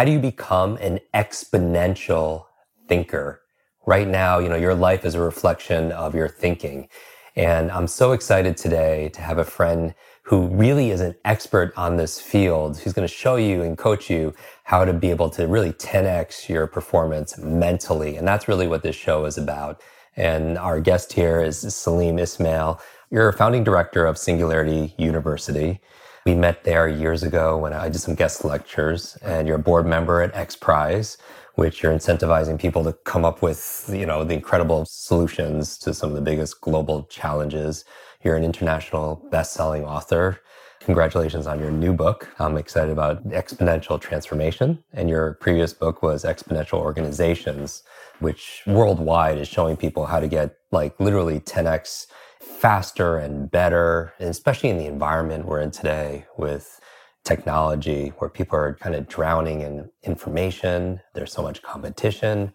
How do you become an exponential thinker? Right now, you know, your life is a reflection of your thinking. And I'm so excited today to have a friend who really is an expert on this field, who's going to show you and coach you how to be able to really 10x your performance mentally. And that's really what this show is about. And our guest here is Salim Ismail. You're a founding director of Singularity University. We met there years ago when I did some guest lectures, and you're a board member at X Prize, which you're incentivizing people to come up with, you know, the incredible solutions to some of the biggest global challenges. You're an international best-selling author. Congratulations on your new book. I'm excited about exponential transformation. And your previous book was Exponential Organizations, which worldwide is showing people how to get like literally 10x faster and better, and especially in the environment we're in today with technology where people are kind of drowning in information. There's so much competition.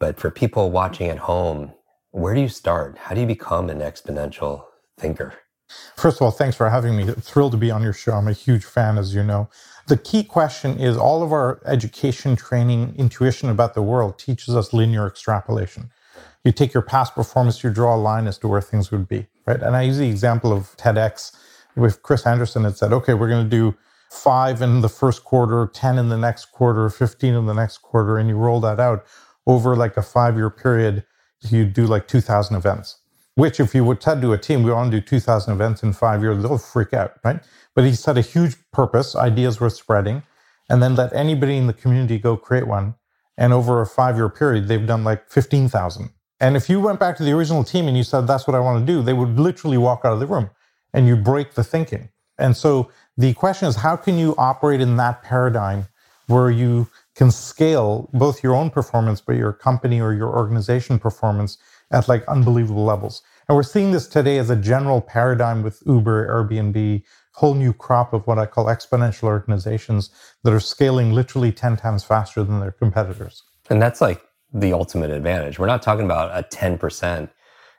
But for people watching at home, where do you start? How do you become an exponential thinker? First of all, thanks for having me. Thrilled to be on your show. I'm a huge fan, as you know. The key question is all of our education, training, intuition about the world teaches us linear extrapolation. You take your past performance, you draw a line as to where things would be right? And I use the example of TEDx with Chris Anderson had said, okay, we're going to do five in the first quarter, 10 in the next quarter, 15 in the next quarter, and you roll that out over like a five year period, you do like 2,000 events. Which, if you would said to a team, we want to do 2,000 events in five years, they'll freak out, right? But he set a huge purpose, ideas were spreading, and then let anybody in the community go create one. And over a five year period, they've done like 15,000. And if you went back to the original team and you said, that's what I want to do, they would literally walk out of the room and you break the thinking. And so the question is, how can you operate in that paradigm where you can scale both your own performance, but your company or your organization performance at like unbelievable levels? And we're seeing this today as a general paradigm with Uber, Airbnb, whole new crop of what I call exponential organizations that are scaling literally 10 times faster than their competitors. And that's like the ultimate advantage. We're not talking about a 10%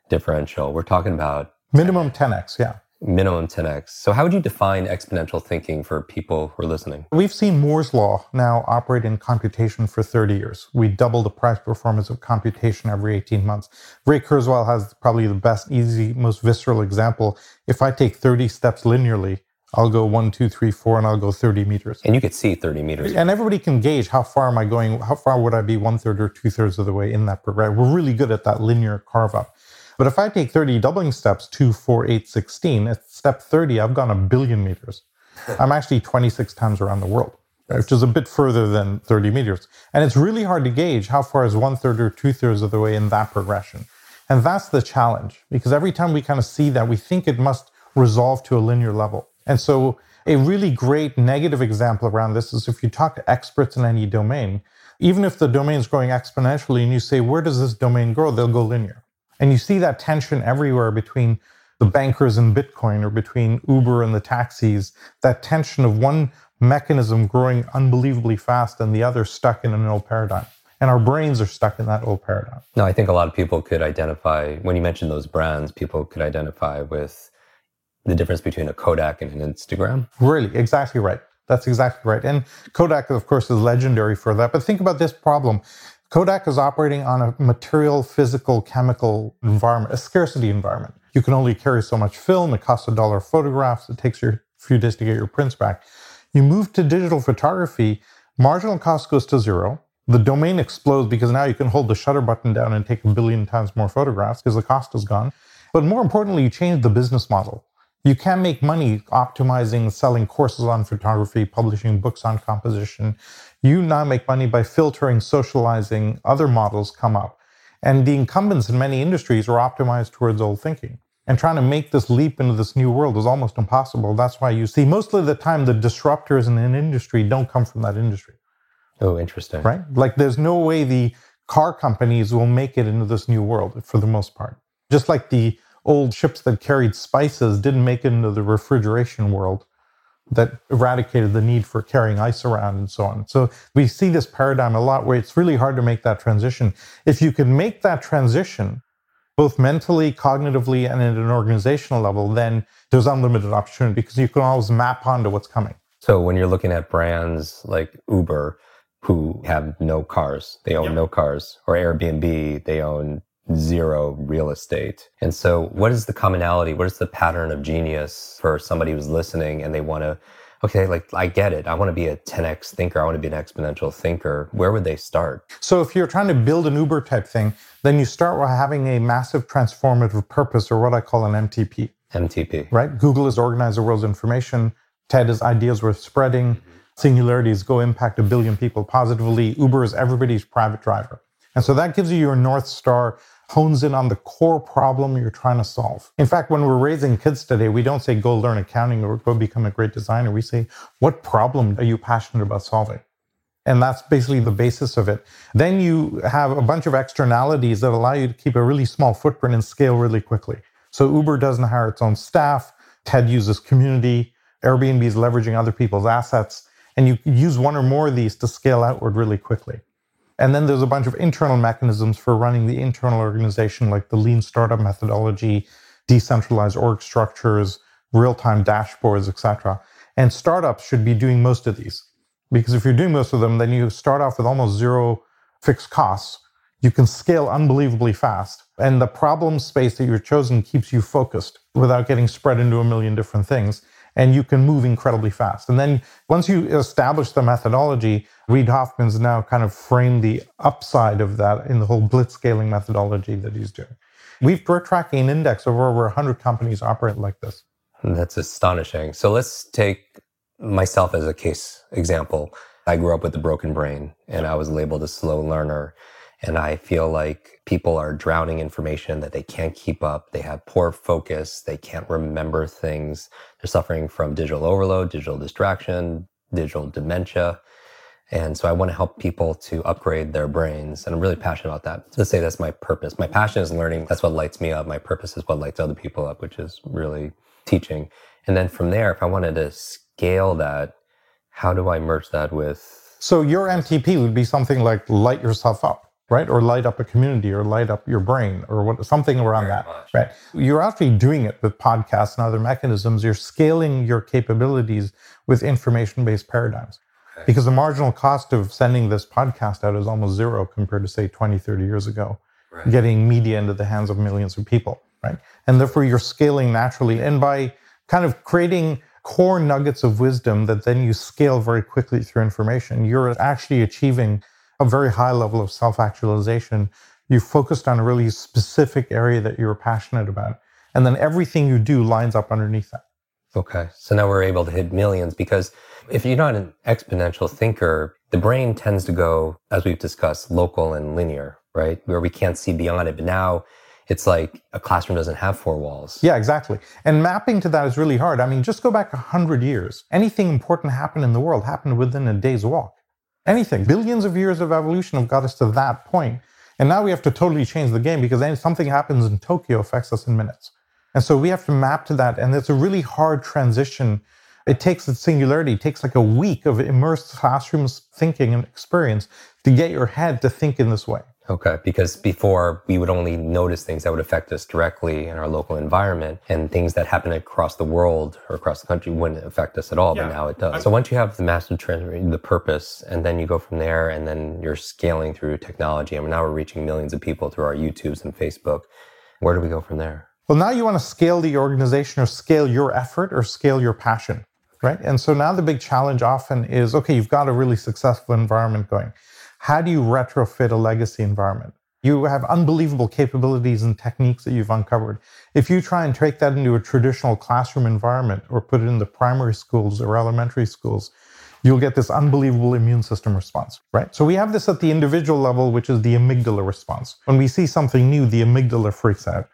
differential. We're talking about minimum 10x, yeah. Minimum 10x. So, how would you define exponential thinking for people who are listening? We've seen Moore's Law now operate in computation for 30 years. We double the price performance of computation every 18 months. Ray Kurzweil has probably the best, easy, most visceral example. If I take 30 steps linearly, I'll go one, two, three, four, and I'll go 30 meters. And you could see 30 meters. And everybody can gauge how far am I going, how far would I be one third or two thirds of the way in that progression. We're really good at that linear carve up. But if I take 30 doubling steps, two, four, eight, 16, at step 30, I've gone a billion meters. I'm actually 26 times around the world, which is a bit further than 30 meters. And it's really hard to gauge how far is one third or two thirds of the way in that progression. And that's the challenge because every time we kind of see that, we think it must resolve to a linear level. And so, a really great negative example around this is if you talk to experts in any domain, even if the domain is growing exponentially and you say, where does this domain grow? They'll go linear. And you see that tension everywhere between the bankers and Bitcoin or between Uber and the taxis, that tension of one mechanism growing unbelievably fast and the other stuck in an old paradigm. And our brains are stuck in that old paradigm. No, I think a lot of people could identify, when you mentioned those brands, people could identify with the difference between a Kodak and an Instagram. Really, exactly right. That's exactly right. And Kodak, of course, is legendary for that. But think about this problem. Kodak is operating on a material, physical, chemical environment, a scarcity environment. You can only carry so much film. It costs a dollar photographs. It takes you a few days to get your prints back. You move to digital photography, marginal cost goes to zero. The domain explodes because now you can hold the shutter button down and take a billion times more photographs because the cost is gone. But more importantly, you change the business model. You can make money optimizing, selling courses on photography, publishing books on composition. You now make money by filtering, socializing, other models come up. And the incumbents in many industries are optimized towards old thinking. And trying to make this leap into this new world is almost impossible. That's why you see most of the time the disruptors in an industry don't come from that industry. Oh, interesting. right? Like there's no way the car companies will make it into this new world for the most part. Just like the old ships that carried spices didn't make it into the refrigeration world that eradicated the need for carrying ice around and so on. So we see this paradigm a lot where it's really hard to make that transition. If you can make that transition, both mentally, cognitively, and at an organizational level, then there's unlimited opportunity because you can always map onto what's coming. So when you're looking at brands like Uber, who have no cars, they own no cars, or Airbnb, they own zero real estate. And so what is the commonality? What is the pattern of genius for somebody who's listening and they want to, okay, like I get it. I want to be a 10x thinker. I want to be an exponential thinker. Where would they start? So if you're trying to build an Uber type thing, then you start with having a massive transformative purpose or what I call an MTP, MTP. right? Google is organize the world's information. TED is ideas worth spreading. Mm-hmm. Singularities go impact a billion people positively. Uber is everybody's private driver. And so that gives you your North Star, hones in on the core problem you're trying to solve. In fact, when we're raising kids today, we don't say go learn accounting or go become a great designer. We say, what problem are you passionate about solving? And that's basically the basis of it. Then you have a bunch of externalities that allow you to keep a really small footprint and scale really quickly. So Uber doesn't hire its own staff. TED uses community. Airbnb is leveraging other people's assets. And you use one or more of these to scale outward really quickly. And then there's a bunch of internal mechanisms for running the internal organization, like the lean startup methodology, decentralized org structures, real-time dashboards, etc. And startups should be doing most of these. Because if you're doing most of them, then you start off with almost zero fixed costs. You can scale unbelievably fast. And the problem space that you're chosen keeps you focused without getting spread into a million different things. And you can move incredibly fast. And then once you establish the methodology, Reid Hoffman's now kind of framed the upside of that in the whole blitz scaling methodology that he's doing. We've, we're tracking an index of over 100 companies operate like this. That's astonishing. So let's take myself as a case example. I grew up with a broken brain and I was labeled a slow learner. And I feel like people are drowning information that they can't keep up. They have poor focus. They can't remember things. They're suffering from digital overload, digital distraction, digital dementia. And so I want to help people to upgrade their brains. And I'm really passionate about that. Let's say that's my purpose. My passion is learning. That's what lights me up. My purpose is what lights other people up, which is really teaching. And then from there, if I wanted to scale that, how do I merge that with? So your MTP would be something like light yourself up right? Or light up a community or light up your brain or what, something around Very that, much. right? You're actually doing it with podcasts and other mechanisms. You're scaling your capabilities with information based paradigms. Because the marginal cost of sending this podcast out is almost zero compared to, say, 20, 30 years ago, Right. getting media into the hands of millions of people, right? And therefore, you're scaling naturally. And by kind of creating core nuggets of wisdom that then you scale very quickly through information, you're actually achieving a very high level of self actualization. You focused on a really specific area that you were passionate about. And then everything you do lines up underneath that. Okay. So now we're able to hit millions because if you're not an exponential thinker, the brain tends to go, as we've discussed, local and linear, right? Where we can't see beyond it. But now it's like a classroom doesn't have four walls. Yeah, exactly. And mapping to that is really hard. I mean, just go back 100 years. Anything important happened in the world happened within a day's walk. Anything. Billions of years of evolution have got us to that point. And now we have to totally change the game because then something happens in Tokyo affects us in minutes. And so we have to map to that. And it's a really hard transition. It takes a singularity, it takes like a week of immersed classrooms thinking and experience to get your head to think in this way. Okay. Because before we would only notice things that would affect us directly in our local environment and things that happen across the world or across the country wouldn't affect us at all. But now it does. So once you have the master transfer, the purpose, and then you go from there and then you're scaling through technology. And now we're reaching millions of people through our YouTubes and Facebook. Where do we go from there? Well, now you want to scale the organization or scale your effort or scale your passion, right? And so now the big challenge often is okay, you've got a really successful environment going. How do you retrofit a legacy environment? You have unbelievable capabilities and techniques that you've uncovered. If you try and take that into a traditional classroom environment or put it in the primary schools or elementary schools, you'll get this unbelievable immune system response, right? So we have this at the individual level, which is the amygdala response. When we see something new, the amygdala freaks out.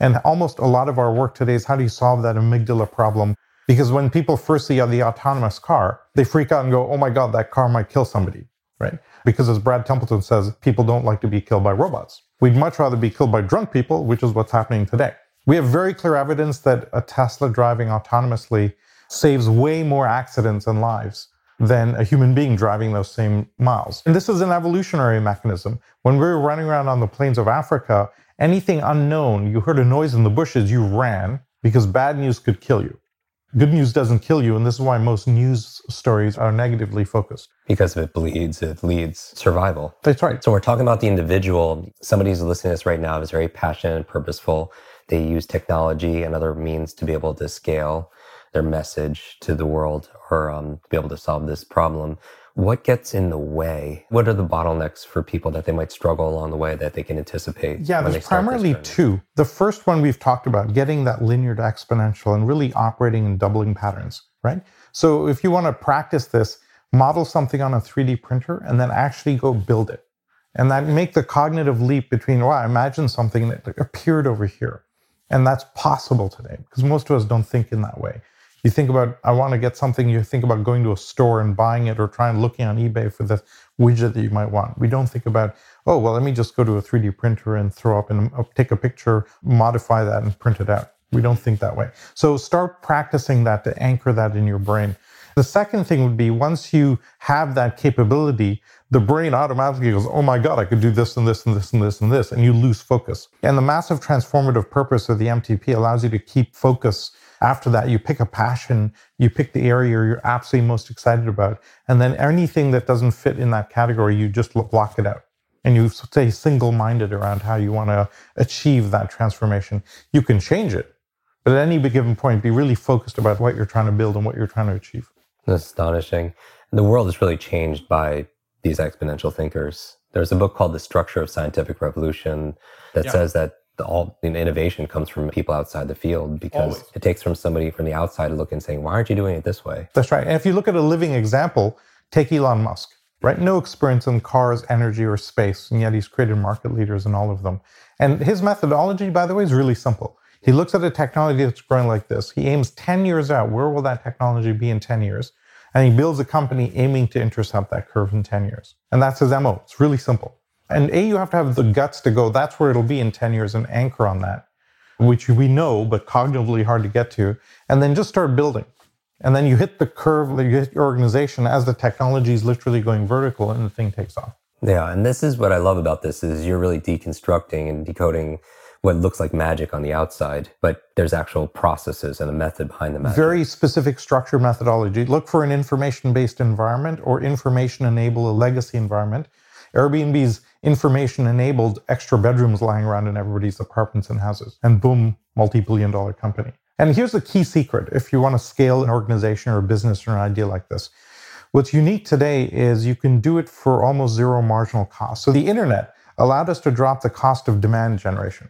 And almost a lot of our work today is how do you solve that amygdala problem? Because when people first see the autonomous car, they freak out and go, oh my God, that car might kill somebody. Right? Because as Brad Templeton says, people don't like to be killed by robots. We'd much rather be killed by drunk people, which is what's happening today. We have very clear evidence that a Tesla driving autonomously saves way more accidents and lives than a human being driving those same miles. And this is an evolutionary mechanism. When we were running around on the plains of Africa, anything unknown, you heard a noise in the bushes, you ran because bad news could kill you. Good news doesn't kill you, and this is why most news stories are negatively focused. Because if it bleeds, it leads survival. That's right. So we're talking about the individual. Somebody who's listening to this right now is very passionate and purposeful. They use technology and other means to be able to scale their message to the world or um, be able to solve this problem. What gets in the way? What are the bottlenecks for people that they might struggle along the way that they can anticipate? Yeah, there's primarily two. The first one we've talked about, getting that linear to exponential and really operating in doubling patterns, right? So if you want to practice this, model something on a 3D printer and then actually go build it. And that make the cognitive leap between, wow, imagine something that appeared over here. And that's possible today because most of us don't think in that way. You think about, I want to get something, you think about going to a store and buying it or trying looking on eBay for the widget that you might want. We don't think about, oh, well, let me just go to a 3D printer and throw up and uh, take a picture, modify that, and print it out. We don't think that way. So start practicing that to anchor that in your brain. The second thing would be once you have that capability, the brain automatically goes, oh my God, I could do this and this and this and this and this, and you lose focus. And the massive transformative purpose of the MTP allows you to keep focus after that, you pick a passion, you pick the area you're absolutely most excited about. And then anything that doesn't fit in that category, you just block it out. And you stay single minded around how you want to achieve that transformation. You can change it, but at any given point, be really focused about what you're trying to build and what you're trying to achieve. That's astonishing. The world is really changed by these exponential thinkers. There's a book called The Structure of Scientific Revolution that yeah. says that the all the innovation comes from people outside the field because Always. it takes from somebody from the outside to look and saying, why aren't you doing it this way? That's right. And if you look at a living example, take Elon Musk, right? No experience in cars, energy, or space, and yet he's created market leaders in all of them. And his methodology, by the way, is really simple. He looks at a technology that's growing like this. He aims 10 years out. Where will that technology be in 10 years? And he builds a company aiming to intercept that curve in 10 years. And that's his MO. It's really simple. And A, you have to have the guts to go, that's where it'll be in 10 years and anchor on that, which we know, but cognitively hard to get to. And then just start building. And then you hit the curve, you hit your organization as the technology is literally going vertical and the thing takes off. Yeah. And this is what I love about this is you're really deconstructing and decoding what looks like magic on the outside, but there's actual processes and a method behind the magic. Very specific structure methodology. Look for an information based environment or information enable a legacy environment. Airbnb's information enabled extra bedrooms lying around in everybody's apartments and houses. And boom, multi billion dollar company. And here's the key secret if you want to scale an organization or a business or an idea like this. What's unique today is you can do it for almost zero marginal cost. So the internet allowed us to drop the cost of demand generation.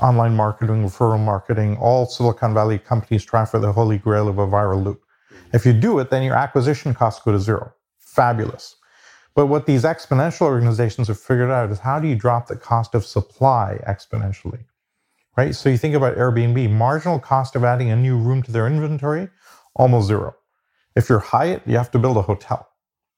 Online marketing, referral marketing, all Silicon Valley companies try for the holy grail of a viral loop. If you do it, then your acquisition costs go to zero. Fabulous. But what these exponential organizations have figured out is how do you drop the cost of supply exponentially? Right? So you think about Airbnb, marginal cost of adding a new room to their inventory, almost zero. If you're Hyatt, you have to build a hotel.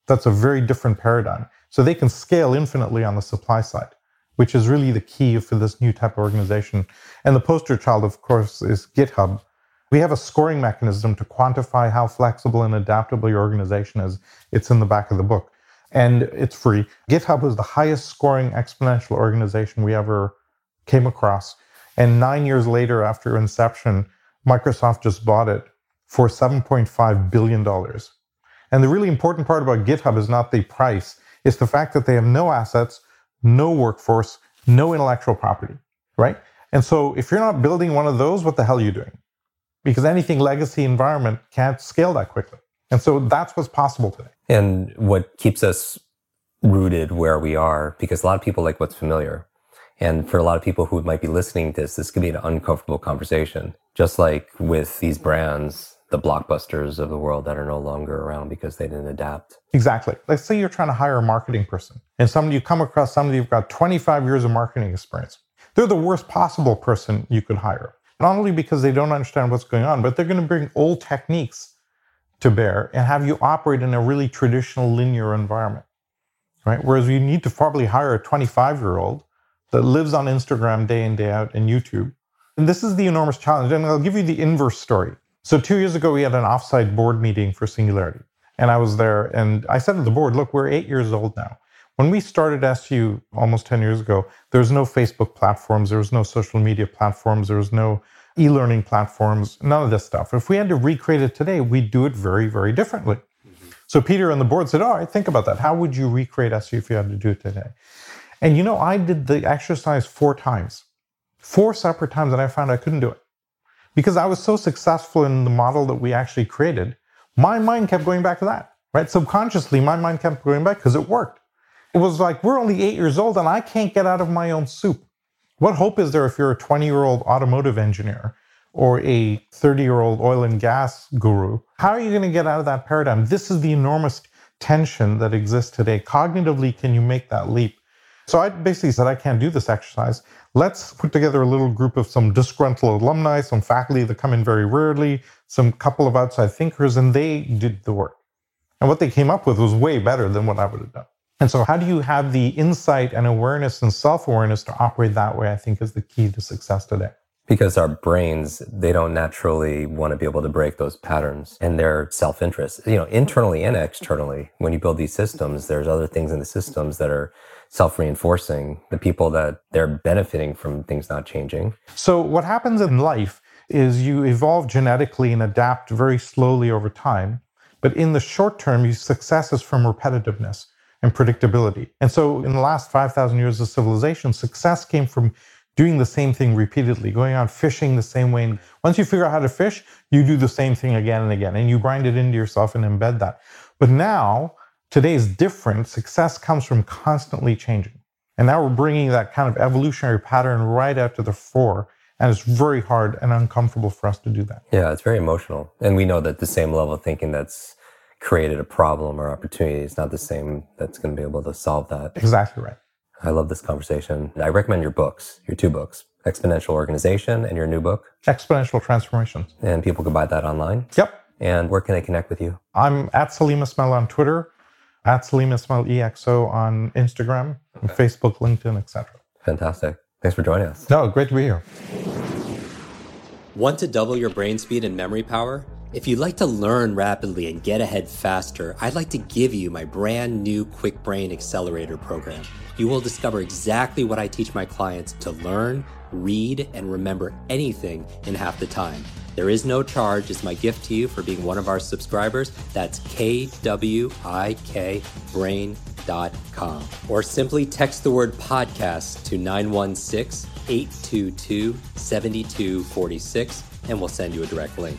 That's a very different paradigm. So they can scale infinitely on the supply side, which is really the key for this new type of organization. And the poster child, of course, is GitHub. We have a scoring mechanism to quantify how flexible and adaptable your organization is. It's in the back of the book and it's free. GitHub was the highest scoring exponential organization we ever came across. And nine years later, after inception, Microsoft just bought it for $7.5 billion. And the really important part about GitHub is not the price, it's the fact that they have no assets, no workforce, no intellectual property, right? And so if you're not building one of those, what the hell are you doing? Because anything legacy environment can't scale that quickly. And so that's what's possible today. And what keeps us rooted where we are, because a lot of people like what's familiar. And for a lot of people who might be listening to this, this could be an uncomfortable conversation. Just like with these brands, the blockbusters of the world that are no longer around because they didn't adapt. Exactly. Let's say you're trying to hire a marketing person and somebody you come across somebody who's got 25 years of marketing experience. They're the worst possible person you could hire. Not only because they don't understand what's going on, but they're going to bring old techniques to bear and have you operate in a really traditional linear environment. right? Whereas you need to probably hire a 25 year old that lives on Instagram day in, day out, and YouTube. And this is the enormous challenge. And I'll give you the inverse story. So, two years ago, we had an offsite board meeting for Singularity. And I was there and I said to the board, look, we're eight years old now. When we started SU almost 10 years ago, there was no Facebook platforms, there was no social media platforms, there was no e learning platforms, none of this stuff. If we had to recreate it today, we'd do it very, very differently. Mm-hmm. So Peter and the board said, All right, think about that. How would you recreate SU if you had to do it today? And you know, I did the exercise four times, four separate times, and I found I couldn't do it. Because I was so successful in the model that we actually created, my mind kept going back to that, right? Subconsciously, my mind kept going back because it worked. It was like, we're only eight years old and I can't get out of my own soup. What hope is there if you're a 20 year old automotive engineer or a 30 year old oil and gas guru? How are you going to get out of that paradigm? This is the enormous tension that exists today. Cognitively, can you make that leap? So I basically said, I can't do this exercise. Let's put together a little group of some disgruntled alumni, some faculty that come in very rarely, some couple of outside thinkers, and they did the work. And what they came up with was way better than what I would have done. And so, how do you have the insight and awareness and self awareness to operate that way? I think is the key to success today. Because our brains, they don't naturally want to be able to break those patterns and their self interest. You know, internally and externally, when you build these systems, there's other things in the systems that are self reinforcing, the people that they're benefiting from things not changing. So, what happens in life is you evolve genetically and adapt very slowly over time. But in the short term, your success is from repetitiveness and predictability. And so, in the last 5,000 years of civilization, success came from doing the same thing repeatedly, going out fishing the same way. And once you figure out how to fish, you do the same thing again and again, and you grind it into yourself and embed that. But now, today is different. Success comes from constantly changing. And now we're bringing that kind of evolutionary pattern right out to the fore. And it's very hard and uncomfortable for us to do that. Yeah, it's very emotional. And we know that the same level of thinking that's created a problem or opportunity It's not the same that's going to be able to solve that. Exactly right. I love this conversation. I recommend your books, your two books, Exponential Organization and your new book, Exponential Transformations. And people can buy that online. Yep. And where can they connect with you? I'm at Salim Ismail on Twitter, at Salim Ismail EXO on Instagram, okay. Facebook, LinkedIn, etc. Fantastic. Thanks for joining us. No, great to be here. Want to double your brain speed and memory power? If you'd like to learn rapidly and get ahead faster, I'd like to give you my brand new Kwik Brain Accelerator program. You will discover exactly what I teach my clients to learn, read, and remember anything in half the time. There is no charge. It's my gift to you for being one of our subscribers. That's kwikbrain.com. Or simply text the word podcast to 916 822 7246 and we'll send you a direct link.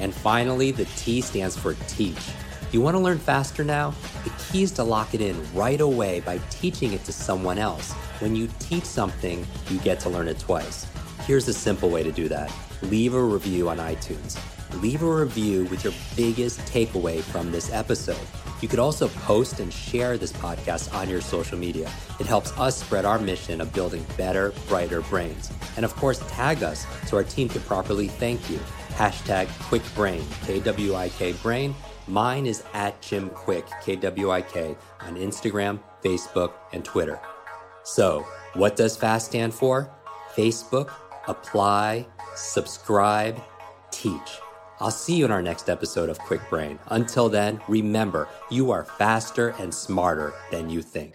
And finally, the T stands for teach. You want to learn faster now? The key is to lock it in right away by teaching it to someone else. When you teach something, you get to learn it twice. Here's a simple way to do that leave a review on iTunes. Leave a review with your biggest takeaway from this episode. You could also post and share this podcast on your social media. It helps us spread our mission of building better, brighter brains. And of course, tag us so our team can properly thank you hashtag KwikBrain, K-W-I-K Brain. Mine is at Jim Kwik, K-W-I-K, on Instagram, Facebook, and Twitter. So, what does FAST stand for? Facebook, apply, subscribe, teach. I'll see you in our next episode of Kwik Brain. Until then, remember, you are faster and smarter than you think.